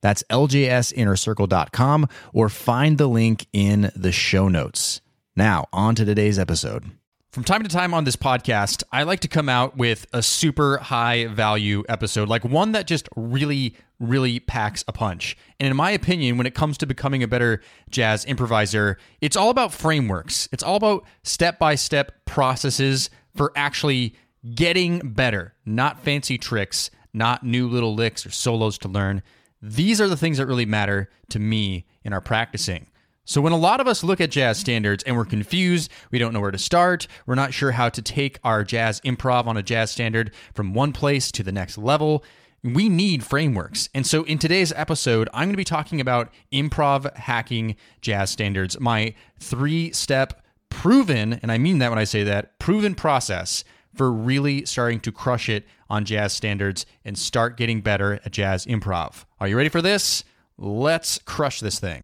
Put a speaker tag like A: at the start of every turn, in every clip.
A: That's ljsinnercircle.com or find the link in the show notes. Now, on to today's episode. From time to time on this podcast, I like to come out with a super high value episode, like one that just really, really packs a punch. And in my opinion, when it comes to becoming a better jazz improviser, it's all about frameworks. It's all about step by step processes for actually getting better, not fancy tricks, not new little licks or solos to learn. These are the things that really matter to me in our practicing. So, when a lot of us look at jazz standards and we're confused, we don't know where to start, we're not sure how to take our jazz improv on a jazz standard from one place to the next level, we need frameworks. And so, in today's episode, I'm going to be talking about improv hacking jazz standards, my three step proven, and I mean that when I say that, proven process for really starting to crush it on jazz standards and start getting better at jazz improv. Are you ready for this? Let's crush this thing.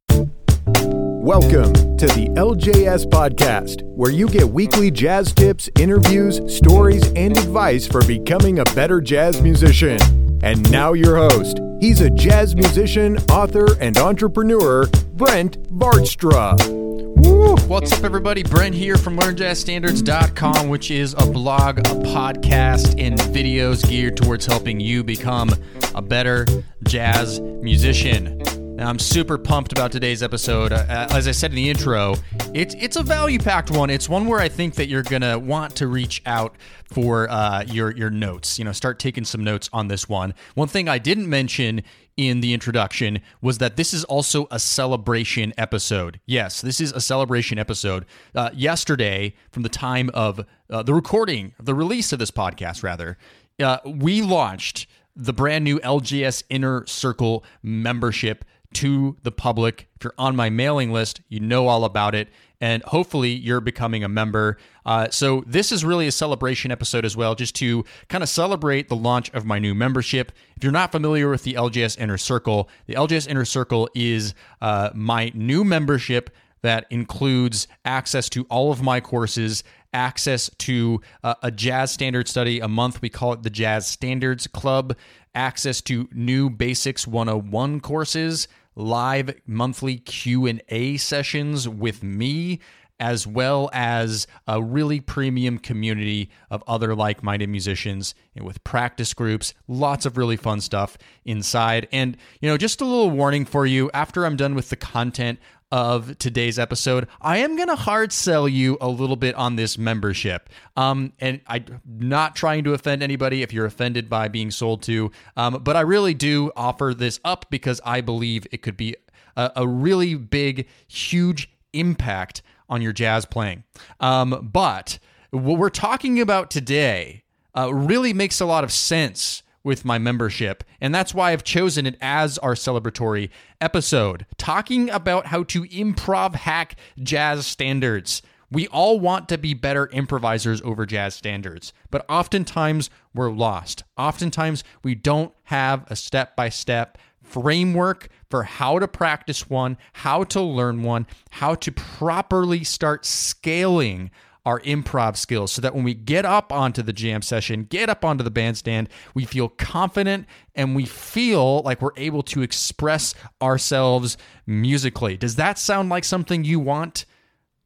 B: Welcome to the LJS Podcast, where you get weekly jazz tips, interviews, stories, and advice for becoming a better jazz musician. And now, your host. He's a jazz musician, author, and entrepreneur, Brent Vaartstra.
A: Woo! What's up, everybody? Brent here from LearnJazzStandards.com, which is a blog, a podcast, and videos geared towards helping you become a better jazz musician. Now, I'm super pumped about today's episode. Uh, as I said in the intro, it's it's a value packed one. It's one where I think that you're gonna want to reach out for uh, your your notes. You know, start taking some notes on this one. One thing I didn't mention in the introduction was that this is also a celebration episode. Yes, this is a celebration episode. Uh, yesterday, from the time of uh, the recording, the release of this podcast, rather, uh, we launched the brand new LJS Inner Circle membership to the public. If you're on my mailing list, you know all about it. And hopefully, you're becoming a member. Uh, so, this is really a celebration episode as well, just to kind of celebrate the launch of my new membership. If you're not familiar with the LJS Inner Circle, the LJS Inner Circle is uh, my new membership that includes access to all of my courses, access to uh, a jazz standard study a month. We call it the Jazz Standards Club, access to new Basics 101 courses live monthly Q&A sessions with me as well as a really premium community of other like-minded musicians and with practice groups lots of really fun stuff inside. And you know just a little warning for you after i'm done with the content of today's episode, I am going to hard sell you a little bit on this membership. Um, and I'm not trying to offend anybody if you're offended by being sold to, um, but I really do offer this up because I believe it could be a, a really big, huge impact on your jazz playing. Um, but what we're talking about today uh, really makes a lot of sense with my membership. And that's why I've chosen it as our celebratory episode, talking about how to improv hack jazz standards. We all want to be better improvisers over jazz standards, but oftentimes we're lost. Oftentimes we don't have a step by step framework for how to practice one, how to learn one, how to properly start scaling our improv skills so that when we get up onto the jam session, get up onto the bandstand, we feel confident and we feel like we're able to express ourselves musically. Does that sound like something you want?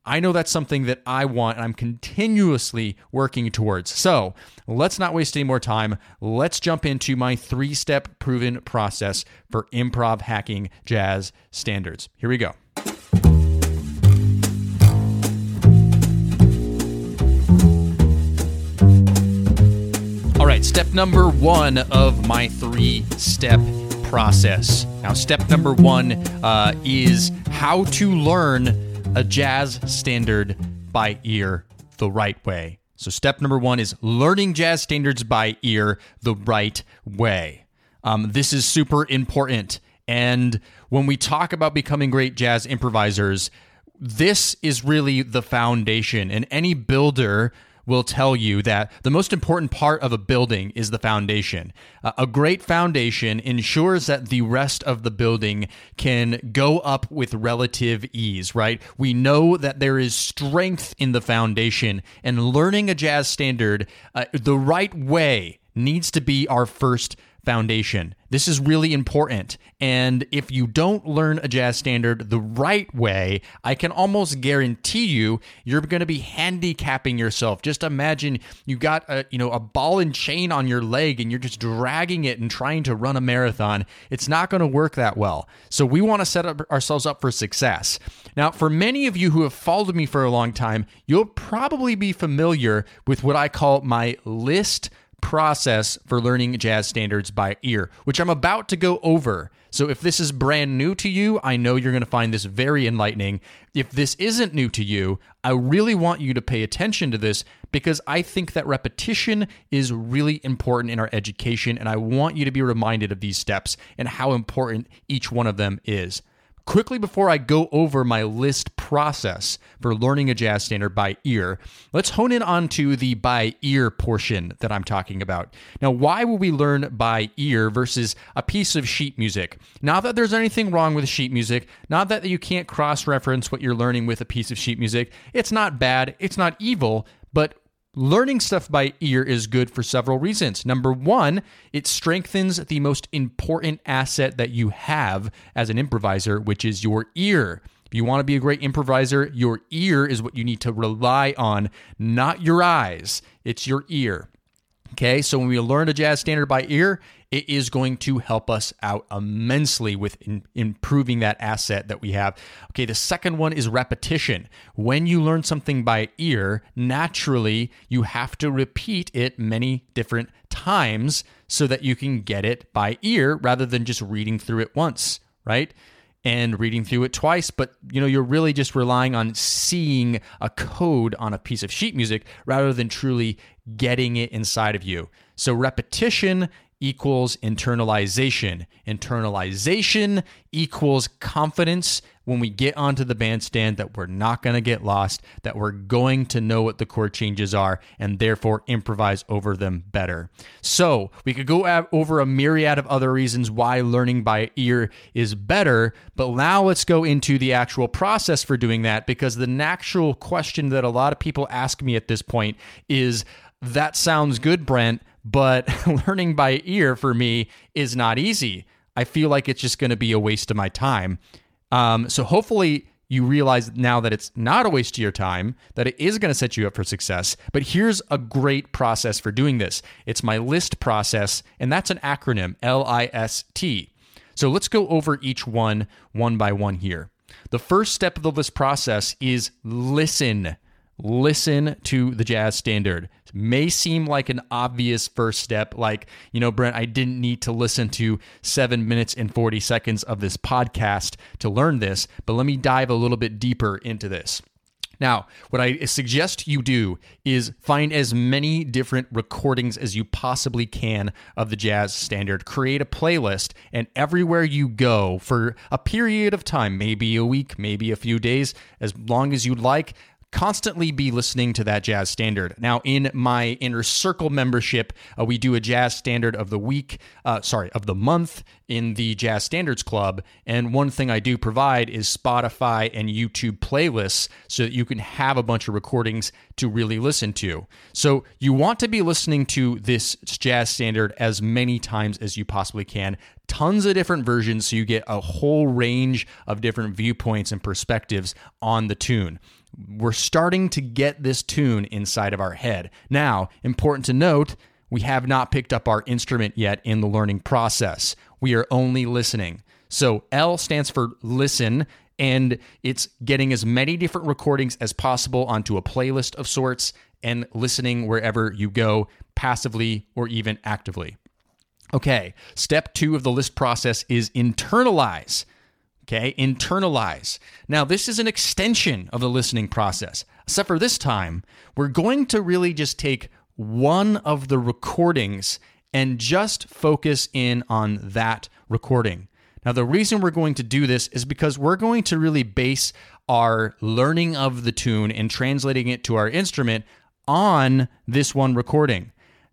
A: I know that's something that I want and I'm continuously working towards. So let's not waste any more time. Let's jump into my three step proven process for improv hacking jazz standards. Here we go. Right, step number one of my three step process. Now, step number one uh, is how to learn a jazz standard by ear the right way. So, step number one is learning jazz standards by ear the right way. Um, this is super important. And when we talk about becoming great jazz improvisers, this is really the foundation. And any builder will tell you that the most important part of a building is the foundation. Uh, a great foundation ensures that the rest of the building can go up with relative ease, right? We know that there is strength in the foundation, and learning a jazz standard uh, the right way needs to be our first foundation. This is really important. And if you don't learn a jazz standard the right way, I can almost guarantee you you're going to be handicapping yourself. Just imagine you got a, you know, a ball and chain on your leg and you're just dragging it and trying to run a marathon. It's not going to work that well. So we want to set up ourselves up for success. Now, for many of you who have followed me for a long time, you'll probably be familiar with what I call my list process for learning jazz standards by ear, which I'm about to go over. So if this is brand new to you, I know you're going to find this very enlightening. If this isn't new to you, I really want you to pay attention to this because I think that repetition is really important in our education, and I want you to be reminded of these steps and how important each one of them is. Quickly before I go over my list process for learning a jazz standard by ear, let's hone in onto the by ear portion that I'm talking about. Now, why will we learn by ear versus a piece of sheet music? Not that there's anything wrong with sheet music, not that you can't cross reference what you're learning with a piece of sheet music. It's not bad, it's not evil, but Learning stuff by ear is good for several reasons. Number one, it strengthens the most important asset that you have as an improviser, which is your ear. If you want to be a great improviser, your ear is what you need to rely on, not your eyes. It's your ear. Okay, so when we learn a jazz standard by ear, it is going to help us out immensely with in, improving that asset that we have. Okay, the second one is repetition. When you learn something by ear, naturally you have to repeat it many different times so that you can get it by ear rather than just reading through it once, right? and reading through it twice, but you know, you're really just relying on seeing a code on a piece of sheet music rather than truly getting it inside of you. So repetition equals internalization. Internalization equals confidence when we get onto the bandstand that we're not going to get lost, that we're going to know what the chord changes are, and therefore improvise over them better. So, we could go over a myriad of other reasons why learning by ear is better, but now let's go into the actual process for doing that because the natural question that a lot of people ask me at this point is that sounds good, Brent but learning by ear for me is not easy. I feel like it's just going to be a waste of my time. Um, so hopefully you realize now that it's not a waste of your time, that it is going to set you up for success. But here's a great process for doing this it's my list process, and that's an acronym L I S T. So let's go over each one one by one here. The first step of the list process is listen listen to the jazz standard. May seem like an obvious first step, like, you know, Brent, I didn't need to listen to seven minutes and 40 seconds of this podcast to learn this, but let me dive a little bit deeper into this. Now, what I suggest you do is find as many different recordings as you possibly can of the jazz standard. Create a playlist, and everywhere you go for a period of time, maybe a week, maybe a few days, as long as you'd like, constantly be listening to that jazz standard. Now, in my inner circle membership, uh, we do a jazz standard of the week, uh, sorry, of the month in the Jazz Standards Club. And one thing I do provide is Spotify and YouTube playlists so that you can have a bunch of recordings to really listen to. So you want to be listening to this jazz standard as many times as you possibly can. Tons of different versions so you get a whole range of different viewpoints and perspectives on the tune we're starting to get this tune inside of our head. Now, important to note, we have not picked up our instrument yet in the learning process. We are only listening. So L stands for listen, and it's getting as many different recordings as possible onto a playlist of sorts and listening wherever you go, passively or even actively. Okay, step two of the list process is internalize. Okay, internalize. Now, this is an extension of the listening process, except for this time, we're going to really just take one of the recordings and just focus in on that recording. Now, the reason we're going to do this is because we're going to really base our learning of the tune and translating it to our instrument on this one recording.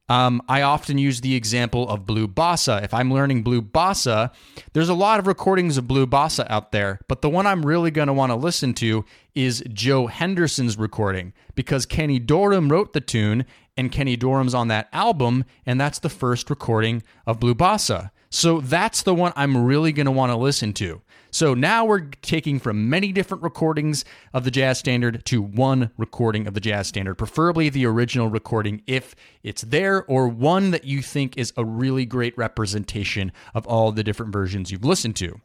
A: Um, I often use the example of blue bossa. If I'm learning blue bossa, there's a lot of recordings of blue bossa out there, but the one I'm really going to want to listen to is Joe Henderson's recording because Kenny Dorham wrote the tune and Kenny Dorham's on that album, and that's the first recording of blue bossa. So that's the one I'm really going to want to listen to. So now we're taking from many different recordings of the jazz standard to one recording of the jazz standard, preferably the original recording if it's there, or one that you think is a really great representation of all the different versions you've listened to.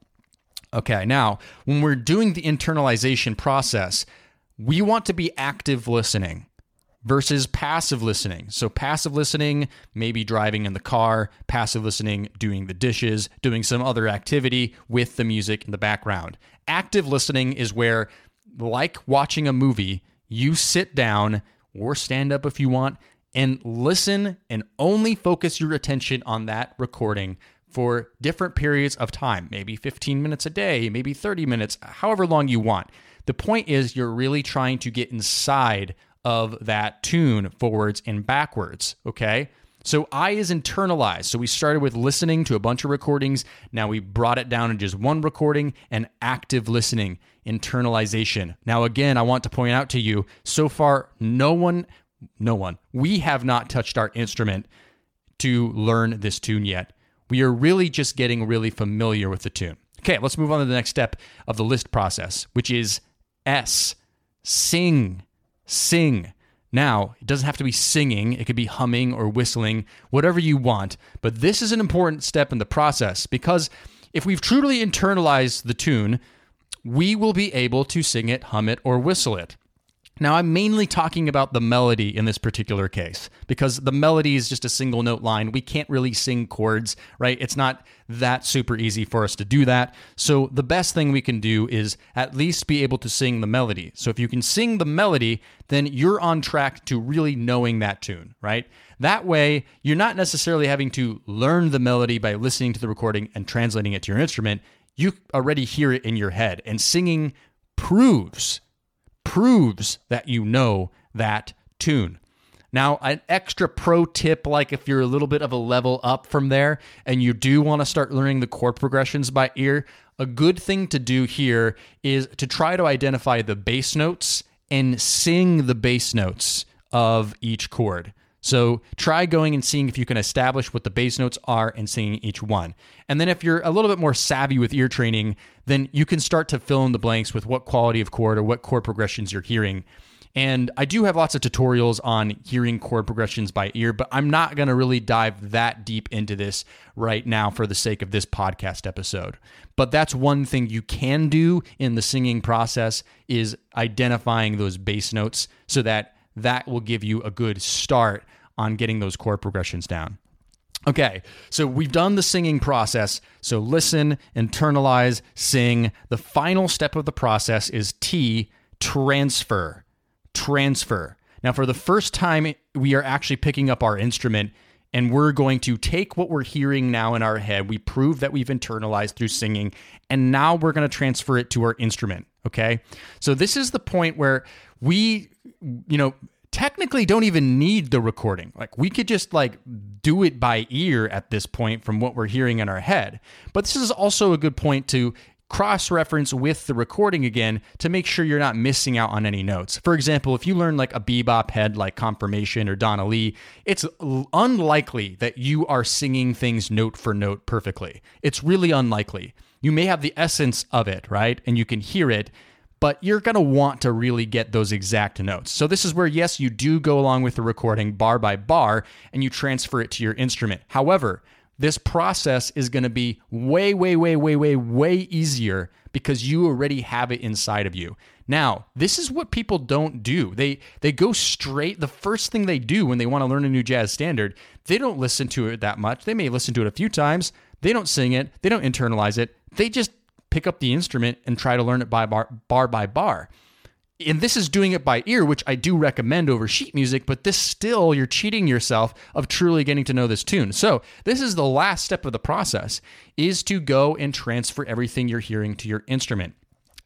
A: Okay, now when we're doing the internalization process, we want to be active listening versus passive listening. So, passive listening, maybe driving in the car, passive listening, doing the dishes, doing some other activity with the music in the background. Active listening is where, like watching a movie, you sit down or stand up if you want and listen and only focus your attention on that recording for different periods of time, maybe 15 minutes a day, maybe 30 minutes, however long you want. The point is, you're really trying to get inside of that tune forwards and backwards. Okay. So I is internalized. So we started with listening to a bunch of recordings. Now we brought it down to just one recording and active listening, internalization. Now, again, I want to point out to you so far, no one, no one, we have not touched our instrument to learn this tune yet. We are really just getting really familiar with the tune. Okay, let's move on to the next step of the list process, which is S, sing sing. Now, it doesn't have to be singing, it could be humming or whistling, whatever you want. But this is an important step in the process because if we've truly internalized the tune, we will be able to sing it, hum it, or whistle it. Now, I'm mainly talking about the melody in this particular case because the melody is just a single note line. We can't really sing chords, right? It's not that super easy for us to do that. So, the best thing we can do is at least be able to sing the melody. So, if you can sing the melody, then you're on track to really knowing that tune, right? That way, you're not necessarily having to learn the melody by listening to the recording and translating it to your instrument. You already hear it in your head, and singing proves proves that you know that tune. Now, an extra pro tip like if you're a little bit of a level up from there and you do want to start learning the chord progressions by ear, a good thing to do here is to try to identify the bass notes and sing the bass notes of each chord. So try going and seeing if you can establish what the bass notes are and singing each one. And then if you're a little bit more savvy with ear training, then you can start to fill in the blanks with what quality of chord or what chord progressions you're hearing. And I do have lots of tutorials on hearing chord progressions by ear, but I'm not going to really dive that deep into this right now for the sake of this podcast episode. But that's one thing you can do in the singing process is identifying those bass notes so that that will give you a good start on getting those chord progressions down. Okay, so we've done the singing process. So listen, internalize, sing. The final step of the process is T, transfer. Transfer. Now, for the first time, we are actually picking up our instrument and we're going to take what we're hearing now in our head. We prove that we've internalized through singing, and now we're going to transfer it to our instrument. Okay. So, this is the point where we, you know, technically don't even need the recording. Like we could just like do it by ear at this point from what we're hearing in our head. But this is also a good point to cross reference with the recording again to make sure you're not missing out on any notes. For example, if you learn like a bebop head like Confirmation or Donna Lee, it's unlikely that you are singing things note for note perfectly. It's really unlikely. You may have the essence of it, right? And you can hear it, but you're going to want to really get those exact notes. So, this is where, yes, you do go along with the recording bar by bar and you transfer it to your instrument. However, this process is going to be way, way, way, way, way, way easier because you already have it inside of you. Now, this is what people don't do. They they go straight the first thing they do when they want to learn a new jazz standard, they don't listen to it that much. They may listen to it a few times. They don't sing it, they don't internalize it. They just pick up the instrument and try to learn it by bar, bar by bar. and this is doing it by ear, which I do recommend over sheet music, but this still, you're cheating yourself of truly getting to know this tune. So, this is the last step of the process is to go and transfer everything you're hearing to your instrument.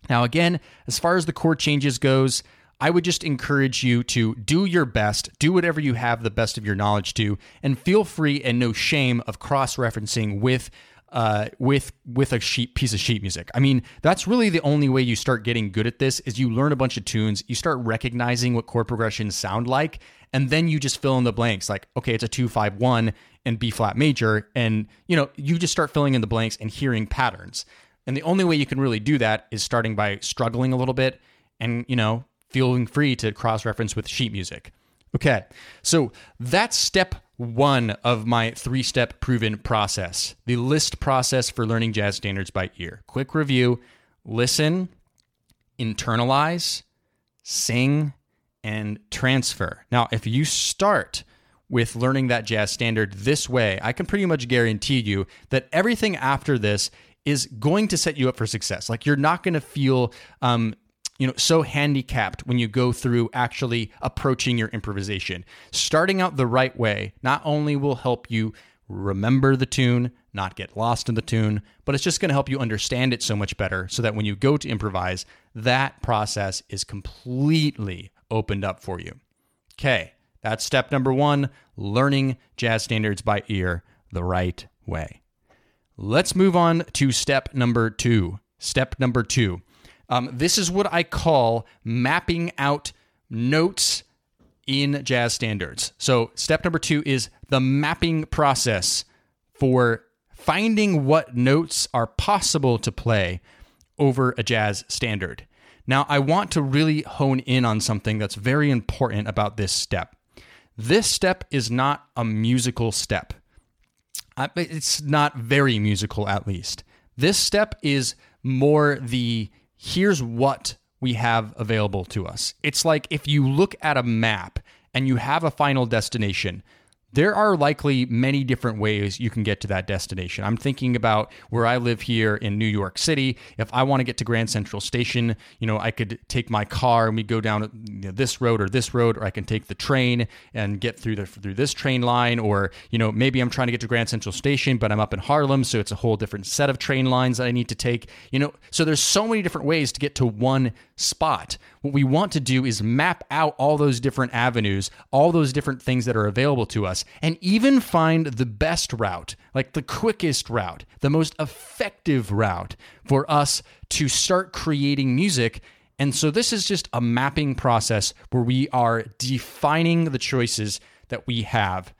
A: Now, again, as far as the chord changes goes, I would just encourage you to do your best, do whatever you have the best of your knowledge to, and feel free and no shame of cross referencing with uh, with with a sheet piece of sheet music. I mean, that's really the only way you start getting good at this is you learn a bunch of tunes, you start recognizing what chord progressions sound like, and then you just fill in the blanks. Like, okay, it's a two five one and B flat major, and you know, you just start filling in the blanks and hearing patterns. And the only way you can really do that is starting by struggling a little bit and you know feeling free to cross reference with sheet music. Okay, so that's step one of my three step proven process the list process for learning jazz standards by ear. Quick review listen, internalize, sing, and transfer. Now, if you start with learning that jazz standard this way, I can pretty much guarantee you that everything after this is going to set you up for success. Like you're not going to feel um, you know so handicapped when you go through actually approaching your improvisation. Starting out the right way not only will help you remember the tune not get lost in the tune but it's just going to help you understand it so much better so that when you go to improvise that process is completely opened up for you. Okay that's step number one learning jazz standards by ear the right way. Let's move on to step number two. Step number two um, this is what I call mapping out notes in jazz standards. So, step number two is the mapping process for finding what notes are possible to play over a jazz standard. Now, I want to really hone in on something that's very important about this step. This step is not a musical step. It's not very musical, at least. This step is more the here's what we have available to us. It's like if you look at a map and you have a final destination, there are likely many different ways you can get to that destination. I'm thinking about where I live here in New York City. If I want to get to Grand Central Station, you know, I could take my car and we go down this road or this road, or I can take the train and get through the through this train line. Or you know, maybe I'm trying to get to Grand Central Station, but I'm up in Harlem, so it's a whole different set of train lines that I need to take. You know, so there's so many different ways to get to one spot. What we want to do is map out all those different avenues, all those different things that are available to us, and even find the best route, like the quickest route, the most effective route for us to start creating music. And so this is just a mapping process where we are defining the choices that we have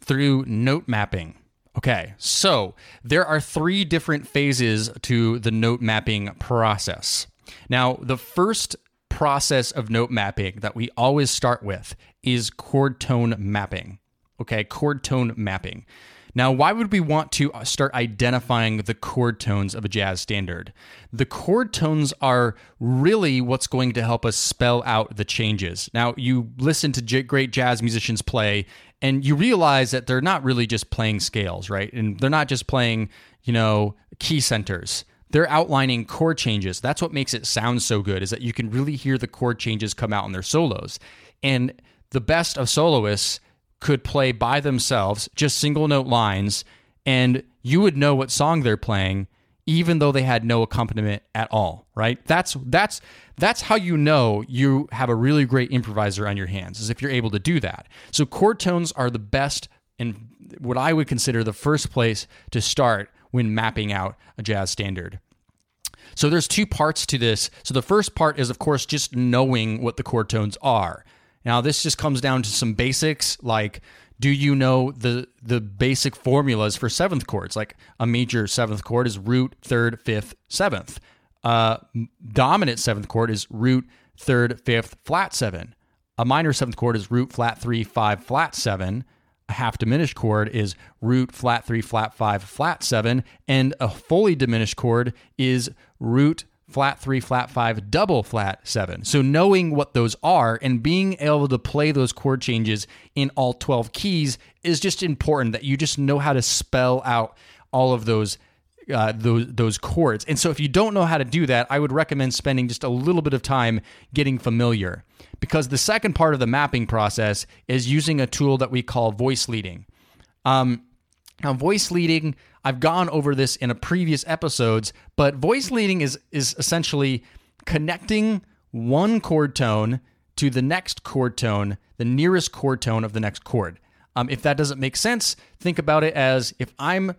A: through note mapping. Okay, so there are three different phases to the note mapping process. Now, the first process of note mapping that we always start with is chord tone mapping. Okay, chord tone mapping. Now, why would we want to uh, start identifying the chord tones of a jazz standard? The chord tones are really what's going to help us spell out the changes. Now, you listen to great jazz musicians play, and you realize that they're not really just playing scales, right? And they're not just playing, you know, key centers they're outlining chord changes. That's what makes it sound so good is that you can really hear the chord changes come out in their solos. And the best of soloists could play by themselves just single note lines and you would know what song they're playing even though they had no accompaniment at all, right? That's that's that's how you know you have a really great improviser on your hands is if you're able to do that. So chord tones are the best and what I would consider the first place to start when mapping out a jazz standard. So there's two parts to this. So the first part is of course just knowing what the chord tones are. Now this just comes down to some basics like do you know the the basic formulas for seventh chords? Like a major seventh chord is root, third, fifth, seventh. Uh, dominant seventh chord is root, third, fifth, flat seven. A minor seventh chord is root, flat three, five, flat seven a half diminished chord is root flat three flat five flat seven and a fully diminished chord is root flat three flat five double flat seven so knowing what those are and being able to play those chord changes in all 12 keys is just important that you just know how to spell out all of those uh, those those chords. And so if you don't know how to do that, I would recommend spending just a little bit of time getting familiar. Because the second part of the mapping process is using a tool that we call voice leading. Um, now, voice leading, I've gone over this in a previous episodes, but voice leading is is essentially connecting one chord tone to the next chord tone, the nearest chord tone of the next chord. Um, if that doesn't make sense, think about it as if I'm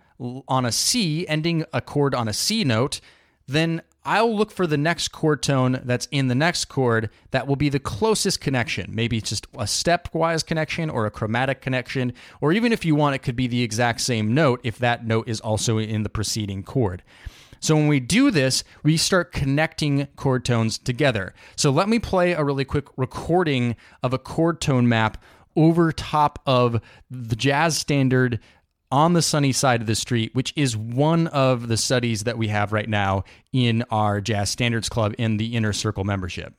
A: on a C, ending a chord on a C note, then I'll look for the next chord tone that's in the next chord that will be the closest connection. Maybe it's just a stepwise connection or a chromatic connection, or even if you want, it could be the exact same note if that note is also in the preceding chord. So when we do this, we start connecting chord tones together. So let me play a really quick recording of a chord tone map over top of the jazz standard on the sunny side of the street, which is one of the studies that we have right now in our Jazz Standards Club in the Inner Circle membership.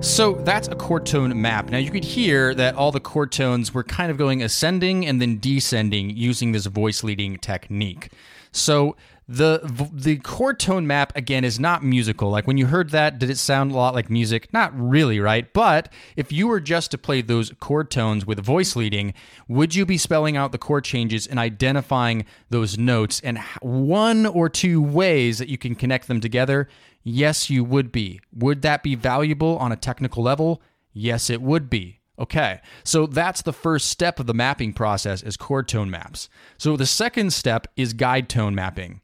A: So that's a chord tone map. Now you could hear that all the chord tones were kind of going ascending and then descending using this voice leading technique. So the the chord tone map again is not musical. Like when you heard that, did it sound a lot like music? Not really, right? But if you were just to play those chord tones with voice leading, would you be spelling out the chord changes and identifying those notes and one or two ways that you can connect them together? Yes, you would be. Would that be valuable on a technical level? Yes, it would be. Okay, so that's the first step of the mapping process is chord tone maps. So the second step is guide tone mapping.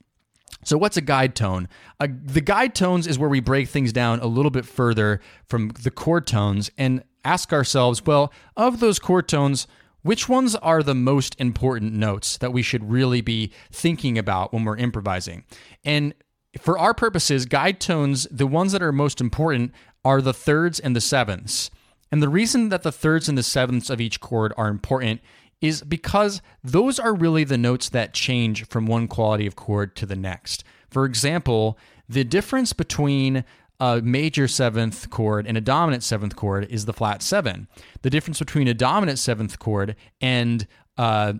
A: So what's a guide tone? Uh, the guide tones is where we break things down a little bit further from the chord tones and ask ourselves, well, of those chord tones, which ones are the most important notes that we should really be thinking about when we're improvising? And for our purposes, guide tones, the ones that are most important are the thirds and the sevenths. And the reason that the thirds and the sevenths of each chord are important is because those are really the notes that change from one quality of chord to the next. For example, the difference between a major seventh chord and a dominant seventh chord is the flat seven. The difference between a dominant seventh chord and uh,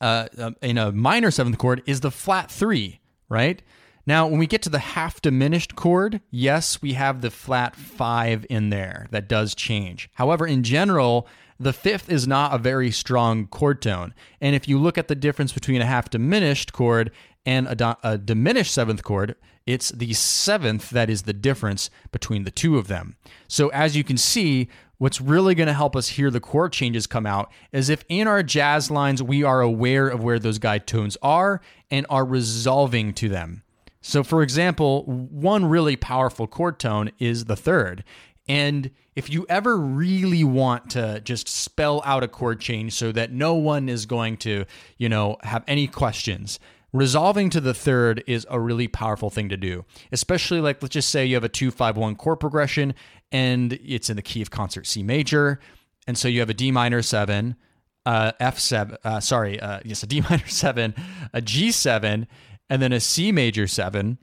A: uh, in a minor seventh chord is the flat three, right? Now, when we get to the half diminished chord, yes, we have the flat five in there. That does change. However, in general, the fifth is not a very strong chord tone. And if you look at the difference between a half diminished chord and a, do- a, diminished seventh chord, it's the seventh that is the difference between the two of them. So as you can see, what's really going to help us hear the chord changes come out is if in our jazz lines we are aware of where those guide tones are and are resolving to them. So, for example, one really powerful chord tone is the third. And if you ever really want to just spell out a chord change so that no one is going to, you know, have any questions, resolving to the third is a really powerful thing to do. Especially like let's just say you have a 251 chord progression and it's in the key of concert C major, and so you have a D minor 7, uh, F7, uh, sorry, uh, yes, a D minor 7, a G7 and then a C major seven.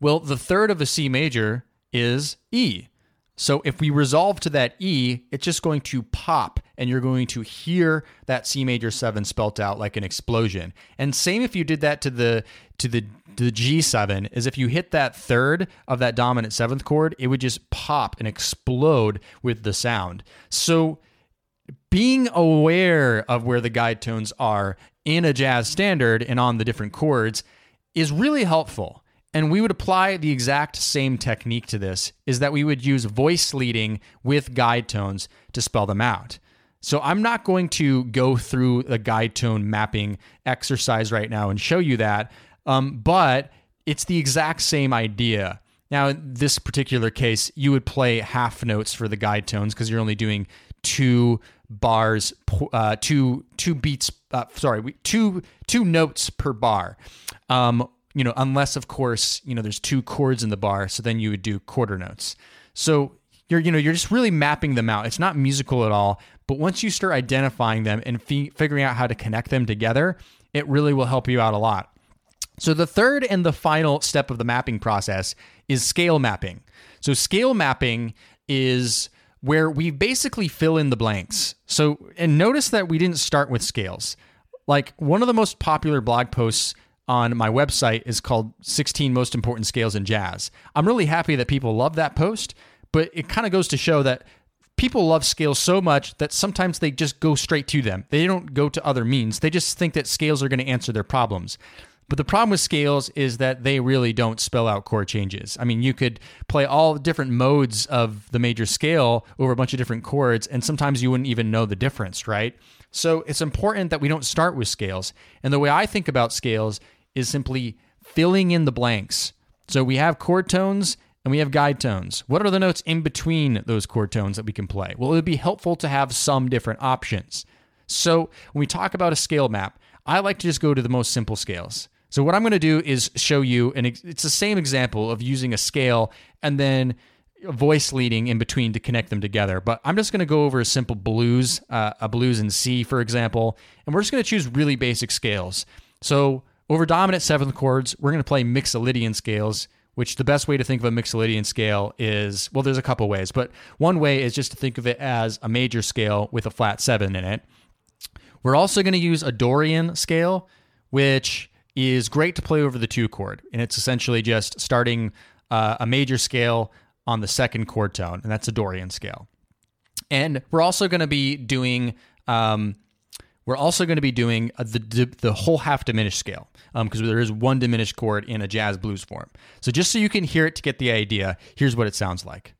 A: Well, the third of a C major is E. So if we resolve to that E, it's just going to pop and you're going to hear that C major 7 spelt out like an explosion. And same if you did that to the to the the G7 is if you hit that third of that dominant seventh chord, it would just pop and explode with the sound. So being aware of where the guide tones are in a jazz standard and on the different chords is really helpful. And we would apply the exact same technique to this is that we would use voice leading with guide tones to spell them out. So I'm not going to go through the guide tone mapping exercise right now and show you that, um, but it's the exact same idea. Now, in this particular case, you would play half notes for the guide tones because you're only doing two bars, uh, two two beats. Uh, sorry, two two notes per bar. Um, you know, unless of course you know there's two chords in the bar, so then you would do quarter notes. So you're you know you're just really mapping them out. It's not musical at all, but once you start identifying them and fi- figuring out how to connect them together, it really will help you out a lot. So the third and the final step of the mapping process is scale mapping. So scale mapping is where we basically fill in the blanks. So, and notice that we didn't start with scales. Like one of the most popular blog posts on my website is called 16 Most Important Scales in Jazz. I'm really happy that people love that post, but it kind of goes to show that people love scales so much that sometimes they just go straight to them. They don't go to other means. They just think that scales are going to answer their problems. But the problem with scales is that they really don't spell out chord changes. I mean, you could play all different modes of the major scale over a bunch of different chords, and sometimes you wouldn't even know the difference, right? So it's important that we don't start with scales. And the way I think about scales is simply filling in the blanks. So we have chord tones and we have guide tones. What are the notes in between those chord tones that we can play? Well, it would be helpful to have some different options. So when we talk about a scale map, I like to just go to the most simple scales. So what I'm going to do is show you, and it's the same example of using a scale and then voice leading in between to connect them together. But I'm just going to go over a simple blues, uh, a blues in C, for example, and we're just going to choose really basic scales. So over dominant seventh chords, we're going to play Mixolydian scales, which the best way to think of a Mixolydian scale is, well, there's a couple ways, but one way is just to think of it as a major scale with a flat seven in it. We're also going to use a Dorian scale, which is great to play over the two chord. And it's essentially just starting uh, a major scale on the second chord tone, and that's a Dorian scale. And we're also going to be doing. Um, we're also going to be doing uh, the the whole half diminished scale because um, there is one diminished chord in a jazz blues form. So just so you can hear it to get the idea, here's what it sounds like.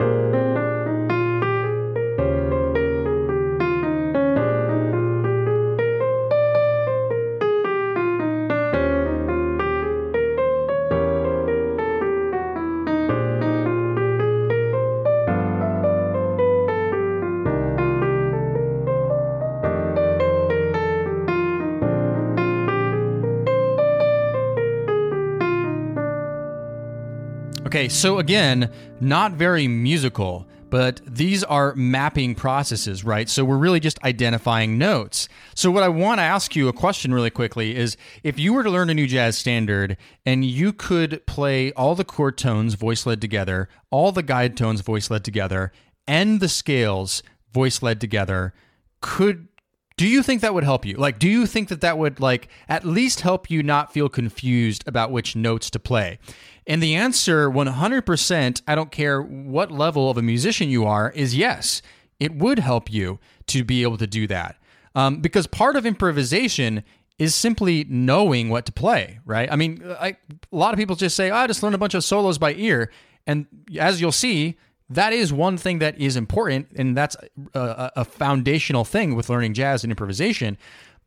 A: Okay, so again, not very musical, but these are mapping processes, right? So we're really just identifying notes. So what I want to ask you a question really quickly is if you were to learn a new jazz standard and you could play all the chord tones voice led together, all the guide tones voice led together, and the scales voice led together, could do you think that would help you? Like, do you think that that would like at least help you not feel confused about which notes to play? And the answer, 100%, I don't care what level of a musician you are, is yes. It would help you to be able to do that. Um, because part of improvisation is simply knowing what to play, right? I mean, I, a lot of people just say, oh, I just learned a bunch of solos by ear. And as you'll see, that is one thing that is important, and that's a, a foundational thing with learning jazz and improvisation.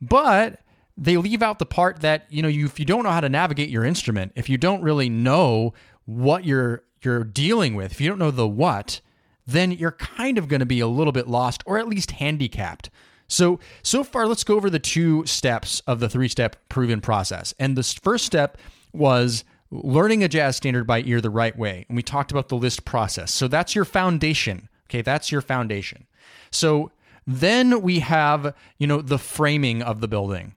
A: But they leave out the part that you know you, if you don't know how to navigate your instrument, if you don't really know what you're you're dealing with, if you don't know the what, then you're kind of going to be a little bit lost or at least handicapped. So so far, let's go over the two steps of the three step proven process. And the first step was learning a jazz standard by ear the right way. And we talked about the list process. So that's your foundation. Okay, that's your foundation. So then we have, you know, the framing of the building.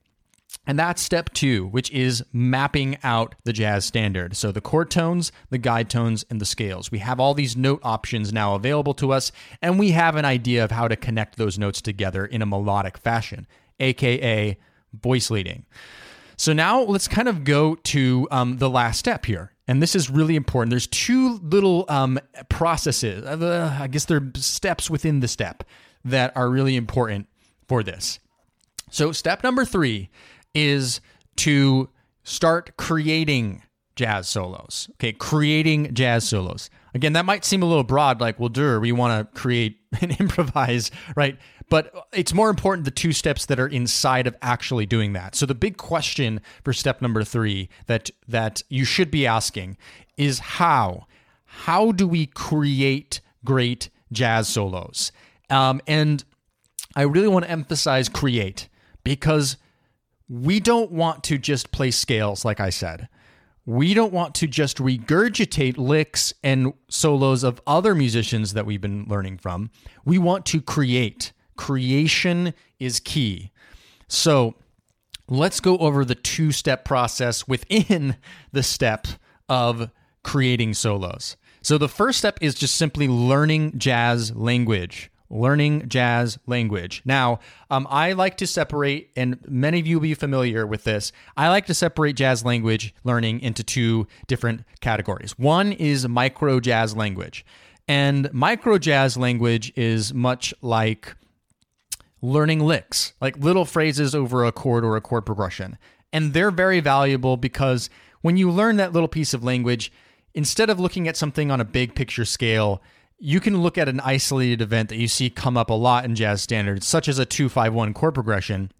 A: And that's step two, which is mapping out the jazz standard. So the chord tones, the guide tones, and the scales. We have all these note options now available to us, and we have an idea of how to connect those notes together in a melodic fashion, aka voice leading. So now let's kind of go to um, the last step here. And this is really important. There's two little um, processes, uh, I guess they're steps within the step that are really important for this. So, step number three is to start creating jazz solos. Okay, creating jazz solos. Again, that might seem a little broad, like, well, dur, we want to create and improvise, right? But it's more important the two steps that are inside of actually doing that. So the big question for step number three that that you should be asking is how? How do we create great jazz solos? Um, and I really want to emphasize create because we don't want to just play scales, like I said. We don't want to just regurgitate licks and solos of other musicians that we've been learning from. We want to create. Creation is key. So let's go over the two step process within the step of creating solos. So the first step is just simply learning jazz language learning jazz language. Now, um, I like to separate, and many of you will be familiar with this. I like to separate jazz language learning into two different categories. One is micro jazz language, and micro jazz language is much like learning licks, like little phrases over a chord or a chord progression. And they're very valuable because when you learn that little piece of language, instead of looking at something on a big picture scale, you can look at an isolated event that you see come up a lot in jazz standards, such as a 251 chord progression,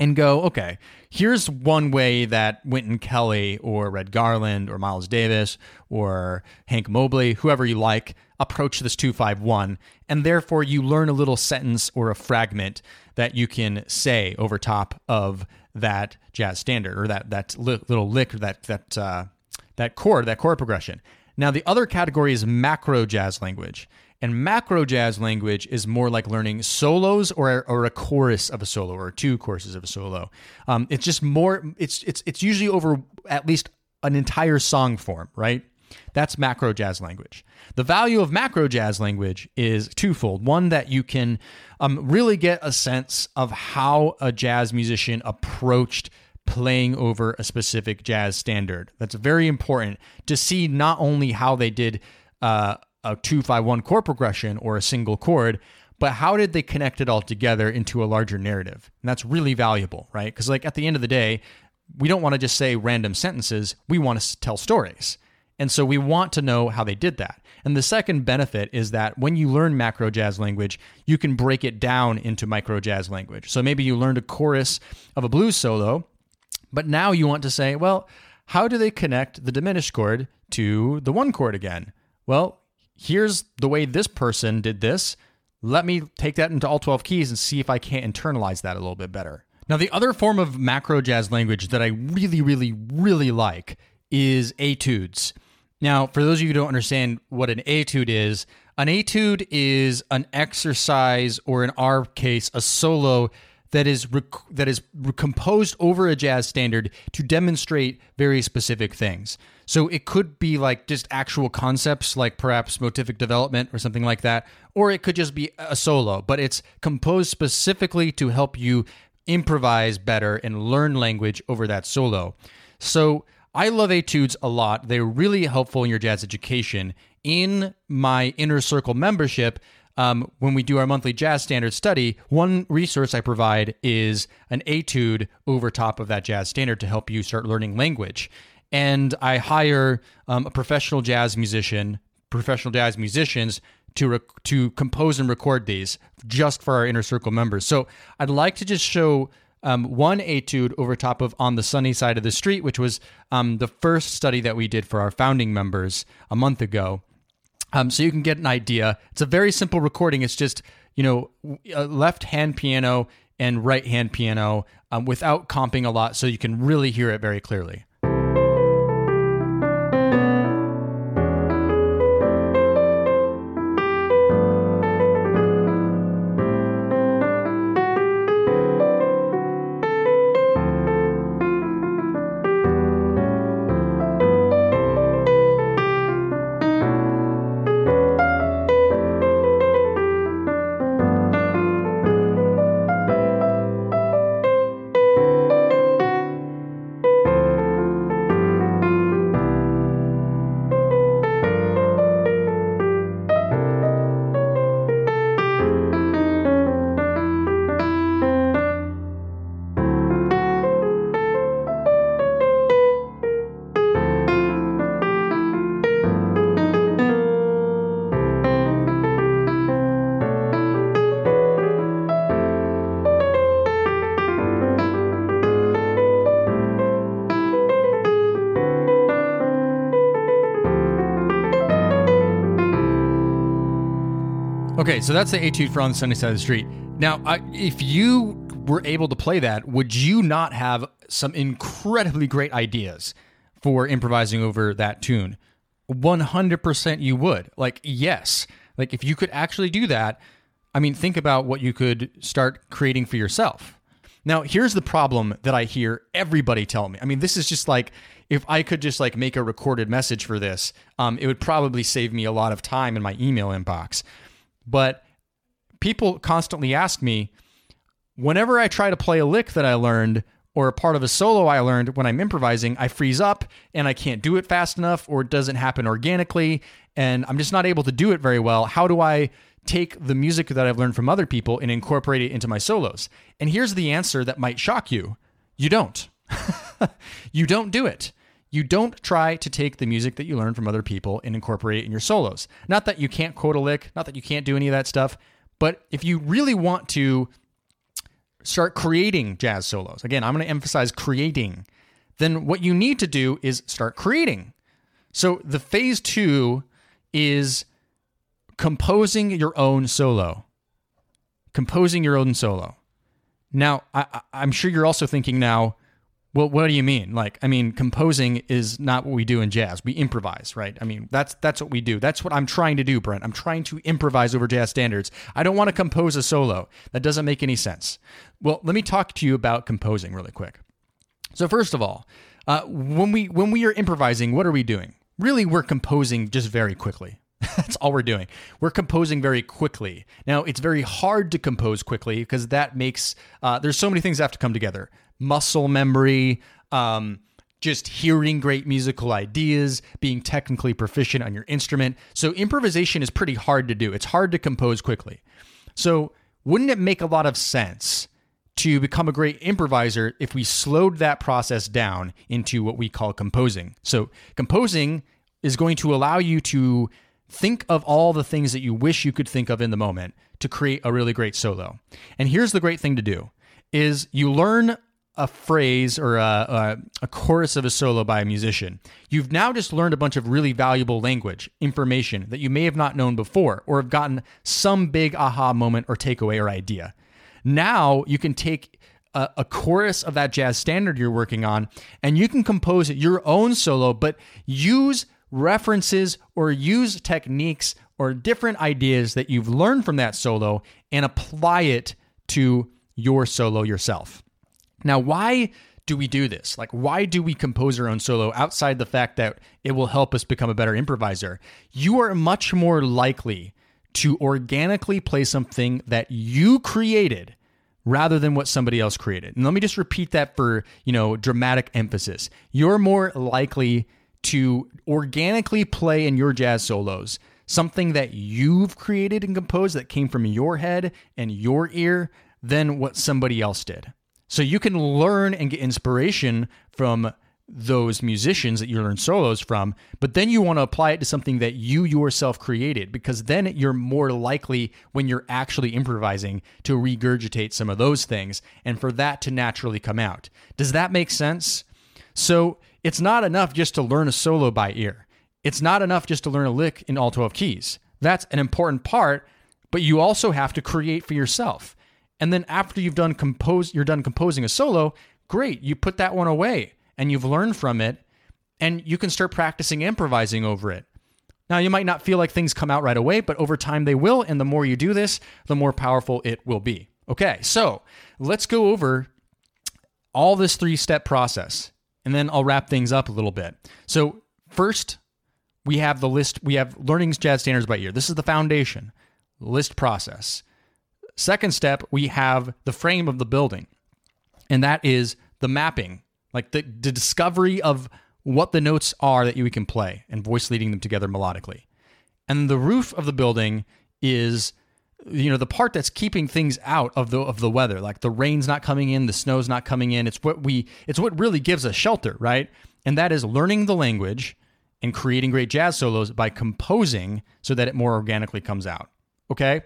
A: and go, okay, here's one way that Wynton Kelly or Red Garland or Miles Davis or Hank Mobley, whoever you like, approach this 251. And therefore, you learn a little sentence or a fragment that you can say over top of that jazz standard or that, that little lick or that, that, uh, that chord, that chord progression. Now, the other category is macro jazz language. And macro jazz language is more like learning solos or, or a chorus of a solo or two choruses of a solo. Um, it's just more, it's, it's, it's usually over at least an entire song form, right? That's macro jazz language. The value of macro jazz language is twofold. One, that you can um, really get a sense of how a jazz musician approached playing over a specific jazz standard. That's very important to see not only how they did uh, a two five one chord progression or a single chord, but how did they connect it all together into a larger narrative? And that's really valuable, right? Because like at the end of the day, we don't want to just say random sentences. We want to tell stories. And so we want to know how they did that. And the second benefit is that when you learn macro jazz language, you can break it down into micro jazz language. So maybe you learned a chorus of a blues solo but now you want to say, well, how do they connect the diminished chord to the one chord again? Well, here's the way this person did this. Let me take that into all 12 keys and see if I can't internalize that a little bit better. Now, the other form of macro jazz language that I really, really, really like is etudes. Now, for those of you who don't understand what an etude is, an etude is an exercise, or in our case, a solo that is rec- that is composed over a jazz standard to demonstrate very specific things. So it could be like just actual concepts, like perhaps motivic development or something like that, or it could just be a solo. But it's composed specifically to help you improvise better and learn language over that solo. So I love etudes a lot. They're really helpful in your jazz education. In my inner circle membership, um, when we do our monthly jazz standard study, one resource I provide is an etude over top of that jazz standard to help you start learning language. And I hire um, a professional jazz musician, professional jazz musicians to rec- to compose and record these just for our inner circle members. So I'd like to just show um, one etude over top of On the Sunny Side of the Street, which was um, the first study that we did for our founding members a month ago. Um, so you can get an idea. It's a very simple recording. It's just you know left hand piano and right hand piano um, without comping a lot, so you can really hear it very clearly. So that's the etude for on the sunny side of the street. Now, I, if you were able to play that, would you not have some incredibly great ideas for improvising over that tune? 100% you would. Like, yes. Like, if you could actually do that, I mean, think about what you could start creating for yourself. Now, here's the problem that I hear everybody tell me. I mean, this is just like if I could just like make a recorded message for this, um, it would probably save me a lot of time in my email inbox. But people constantly ask me, whenever I try to play a lick that I learned or a part of a solo I learned when I'm improvising, I freeze up and I can't do it fast enough or it doesn't happen organically and I'm just not able to do it very well. How do I take the music that I've learned from other people and incorporate it into my solos? And here's the answer that might shock you you don't. you don't do it. You don't try to take the music that you learn from other people and incorporate in your solos. Not that you can't quote a lick, not that you can't do any of that stuff, but if you really want to start creating jazz solos, again, I'm going to emphasize creating, then what you need to do is start creating. So the phase two is composing your own solo. Composing your own solo. Now, I, am sure you're also thinking now, well, what do you mean? Like, I mean, composing is not what we do in jazz. We improvise, right? I mean, that's that's what we do. That's what I'm trying to do, Brent. I'm trying to improvise over jazz standards. I don't want to compose a solo. That doesn't make any sense. Well, let me talk to you about composing really quick. So, first of all, uh, when we when we are improvising, what are we doing? Really, we're composing just very quickly. That's all we're doing. We're composing very quickly. Now, it's very hard to compose quickly because that makes uh, there's so many things that have to come together muscle memory, um, just hearing great musical ideas, being technically proficient on your instrument. So improvisation is pretty hard to do. It's hard to compose quickly. So wouldn't it make a lot of sense to become a great improviser if we slowed that process down into what we call composing? So composing is going to allow you to think of all the things that you wish you could think of in the moment to create a really great solo. And here's the great thing to do is you learn a phrase or a, a, a, chorus of a solo by a musician. You've now just learned a bunch of really valuable language, information that you may have not known before, or have gotten some big aha moment or takeaway or idea. Now you can take a, a chorus of that jazz standard you're working on and you can compose your own solo, but use references or use techniques or different ideas that you've learned from that solo and apply it to your solo yourself. Now, why do we do this? Like, why do we compose our own solo outside the fact that it will help us become a better improviser? You are much more likely to organically play something that you created rather than what somebody else created. And let me just repeat that for, you know, dramatic emphasis. You're more likely to organically play in your jazz solos something that you've created and composed that came from your head and your ear than what somebody else did. So you can learn and get inspiration from those musicians that you learn solos from, but then you want to apply it to something that you yourself created because then you're more likely when you're actually improvising to regurgitate some of those things and for that to naturally come out. Does that make sense? So it's not enough just to learn a solo by ear. It's not enough just to learn a lick in all 12 keys. That's an important part, but you also have to create for yourself. And then after you've done compose you're done composing a solo, great, you put that one away and you've learned from it and you can start practicing improvising over it. Now, you might not feel like things come out right away, but over time they will. And the more you do this, the more powerful it will be. Okay, so let's go over all this three step process and then I'll wrap things up a little bit. So, first, we have the list, we have learning jazz standards by ear. This is the foundation, list process. Second step, we have the frame of the building, and that is the mapping, like the, the discovery of what the notes are that you can play and voice leading them together melodically. And the roof of the building is you know the part that's keeping things out of the of the weather like the rain's not coming in the snow's not coming in. It's what we it's what really gives us shelter right? And that is learning the language and creating great jazz solos by composing so that it more organically comes out okay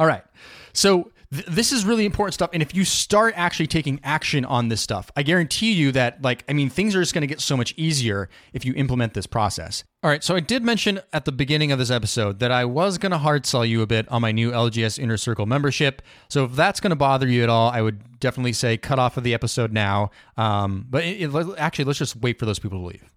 A: all right. So th- this is really important stuff. And if you start actually taking action on this stuff, I guarantee you that, like, I mean, things are just going to get so much easier if you implement this process. All right. So I did mention at the beginning of this episode that I was going to hard sell you a bit on my new LJS Inner Circle membership. So if that's going to bother you at all, I would definitely say cut off of the episode now. Um, but it, it, actually, let's just wait for those people to leave.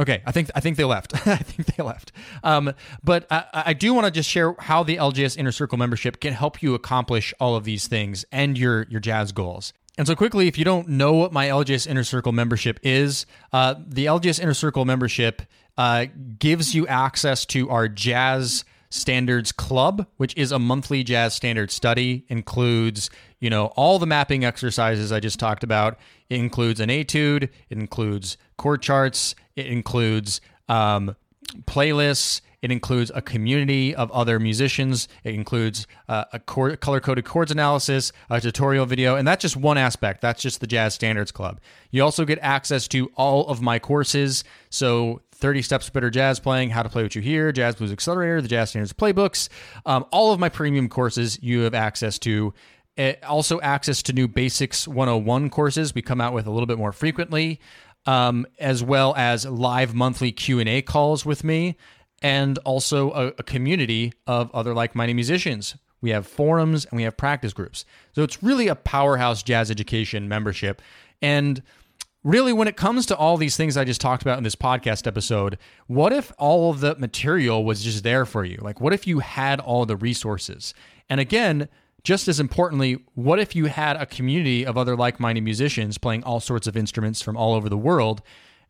A: Okay, I think I think they left. I think they left. Um, but I, I do want to just share how the LJS Inner Circle membership can help you accomplish all of these things and your your jazz goals. And so, quickly, if you don't know what my LJS Inner Circle membership is, uh, the LJS Inner Circle membership uh, gives you access to our jazz standards club which is a monthly jazz standard study includes you know all the mapping exercises i just talked about it includes an etude it includes chord charts it includes um, playlists. It includes a community of other musicians. It includes uh, a color coded chords analysis, a tutorial video, and that's just one aspect. That's just the Jazz Standards Club. You also get access to all of my courses. So 30 Steps Better Jazz Playing, How to Play What You Hear, Jazz Blues Accelerator, the Jazz Standards Playbooks. Um, all of my premium courses you have access to. It, also, access to new Basics 101 courses we come out with a little bit more frequently um, as well as live monthly Q and A calls with me, and also a, a community of other like-minded musicians. We have forums and we have practice groups. So it's really a powerhouse jazz education membership. And really, when it comes to all these things I just talked about in this podcast episode, what if all of the material was just there for you? Like, what if you had all the resources? And again, just as importantly, what if you had a community of other like minded musicians playing all sorts of instruments from all over the world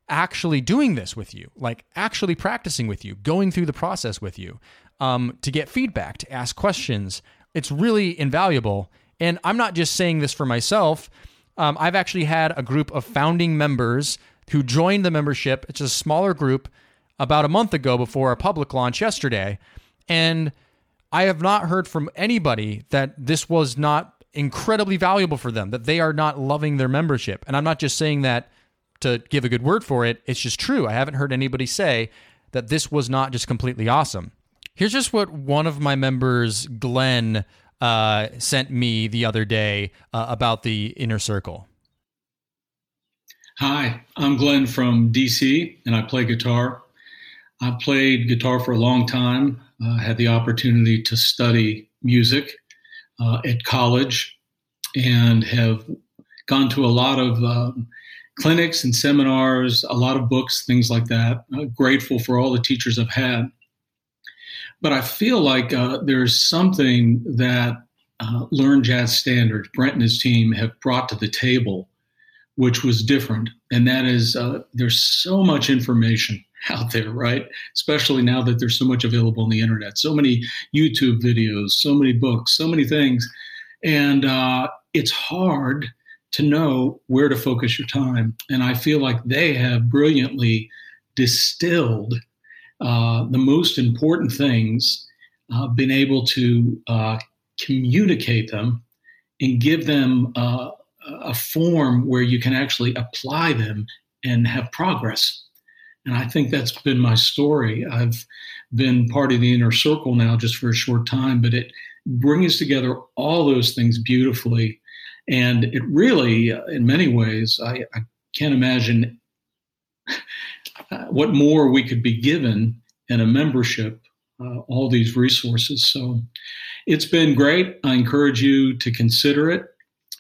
A: actually doing this with you, like actually practicing with you, going through the process with you um, to get feedback, to ask questions? It's really invaluable. And I'm not just saying this for myself. Um, I've actually had a group of founding members who joined the membership. It's a smaller group about a month ago before our public launch yesterday. And I have not heard from anybody that this was not incredibly valuable for them, that they are not loving their membership. And I'm not just saying that to give a good word for it, it's just true. I haven't heard anybody say that this was not just completely awesome. Here's just what one of my members, Glenn, uh, sent me the other day uh, about the inner circle.
C: Hi, I'm Glenn from DC, and I play guitar. I've played guitar for a long time uh, had the opportunity to study music uh, at college and have gone to a lot of um, clinics and seminars, a lot of books, things like that. I'm grateful for all the teachers I've had. But I feel like uh, there's something that uh, Learn Jazz Standards, Brent and his team have brought to the table, which was different. And that is uh, there's so much information out there, right? Especially now that there's so much available on the internet, so many YouTube videos, so many books, so many things. And uh, it's hard to know where to focus your time. And I feel like they have brilliantly distilled uh, the most important things, uh, been able to uh, communicate them and give them uh, a form where you can actually apply them and have progress. And I think that's been my story. I've been part of the inner circle now just for a short time, but it brings together all those things beautifully. And it really, uh, in many ways, I, I can't imagine what more we could be given in a membership, uh, all these resources. So it's been great. I encourage you to consider it.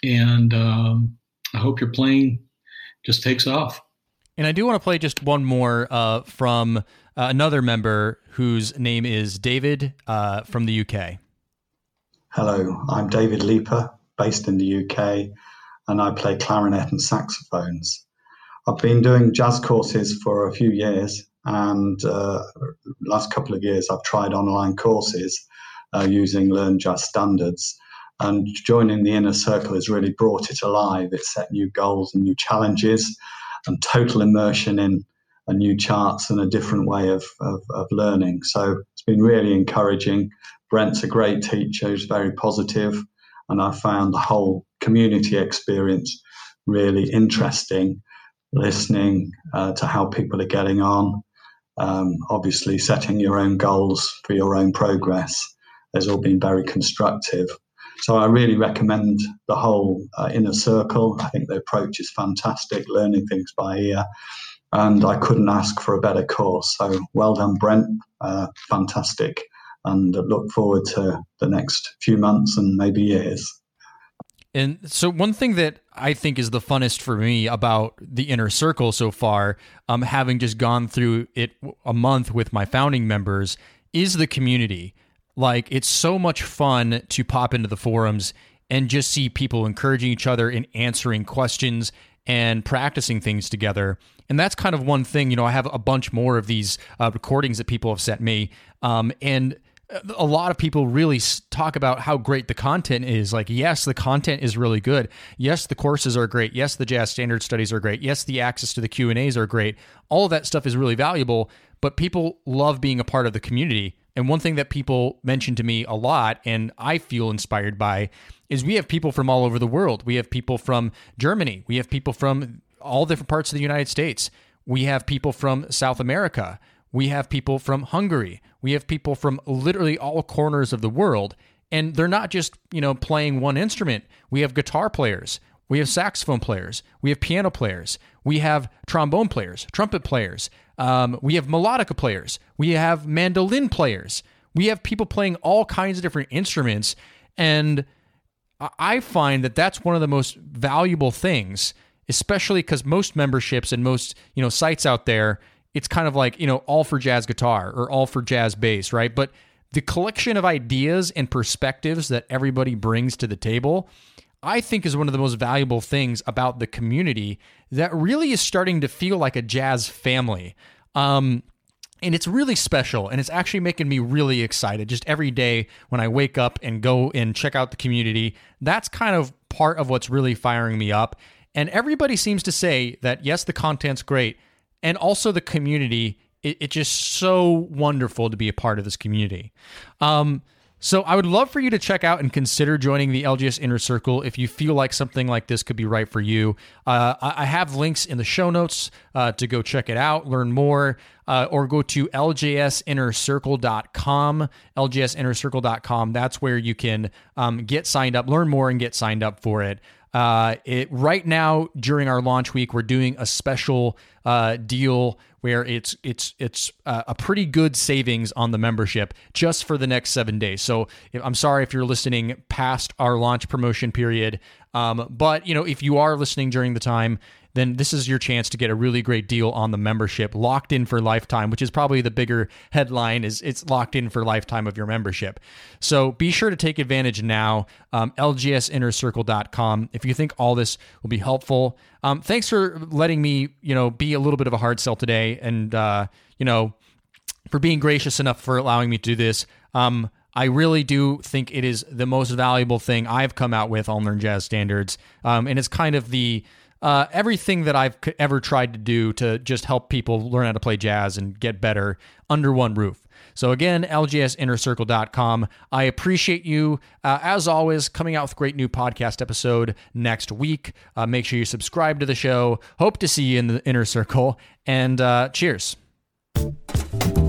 C: And um, I hope your plane just takes off.
A: And I do want to play just one more uh, from uh, another member whose name is David uh, from the UK.
D: Hello, I'm David Leeper, based in the UK, and I play clarinet and saxophones. I've been doing jazz courses for a few years, and uh, last couple of years I've tried online courses uh, using Learn Jazz Standards. And joining the inner circle has really brought it alive. It set new goals and new challenges and total immersion in a new charts and a different way of, of, of learning. So it's been really encouraging. Brent's a great teacher, he's very positive, and I found the whole community experience really interesting, listening uh, to how people are getting on, um, obviously setting your own goals for your own progress, has all been very constructive. So I really recommend the whole uh, inner circle. I think the approach is fantastic, learning things by ear. And I couldn't ask for a better course. So well done, Brent. Uh, fantastic. And look forward to the next few months and maybe years.
A: And so, one thing that I think is the funnest for me about the inner circle so far, um, having just gone through it a month with my founding members, is the community. Like, it's so much fun to pop into the forums and just see people encouraging each other and answering questions and practicing things together. And that's kind of one thing, you know, I have a bunch more of these uh, recordings that people have sent me. Um, and a lot of people really talk about how great the content is. Like, yes, the content is really good. Yes, the courses are great. Yes, the jazz standard studies are great. Yes, the access to the Q and A's are great. All of that stuff is really valuable. But people love being a part of the community. And one thing that people mention to me a lot, and I feel inspired by, is we have people from all over the world. We have people from Germany. We have people from all different parts of the United States. We have people from South America. We have people from Hungary. We have people from literally all corners of the world. And they're not just, you know, playing one instrument. We have guitar players. We have saxophone players. We have piano players. We have trombone players, trumpet players. Um, we have melodica players. We have mandolin players. We have people playing all kinds of different instruments. And I find that that's one of the most valuable things, especially because most memberships and most, you know, sites out there, it's kind of like, you know, all for jazz guitar or all for jazz bass, right? But the collection of ideas and perspectives that everybody brings to the table, I think is one of the most valuable things about the community that really is starting to feel like a jazz family. Um, and it's really special and it's actually making me really excited just every day when i wake up and go and check out the community that's kind of part of what's really firing me up and everybody seems to say that yes the content's great and also the community. It, it's just so wonderful to be a part of this community. Um, so I would love for you to check out and consider joining the LJS Inner Circle if you feel like something like this could be right for you. Uh, I have links in the show notes uh, to go check it out, learn more, uh, or go to ljsinnercircle.com, ljsinnercircle.com. That's where you can um, get signed up, learn more, and get signed up for it. Uh, it right now during our launch week, we're doing a special uh, deal where it's it's it's uh, a pretty good savings on the membership just for the next seven days. So I'm sorry if you're listening past our launch promotion period, um, but you know if you are listening during the time then this is your chance to get a really great deal on the membership. Locked in for lifetime which is probably the bigger headline is it's locked in for lifetime of your membership. So be sure to take advantage now um, ljsinnercircle.com if you think all this will be helpful. Um, thanks for letting me you know be a little bit of a hard sell today and uh, you know for being gracious enough for allowing me to do this. Um, I really do think it is the most valuable thing I've come out with on Learn Jazz Standards. Um, and it's kind of the uh, everything that I've ever tried to do to just help people learn how to play jazz and get better under one roof. So again, ljsinnercircle.com. I appreciate you, uh, as always, coming out with great new podcast episode next week. Uh, make sure you subscribe to the show. Hope to see you in the inner circle. And uh, cheers.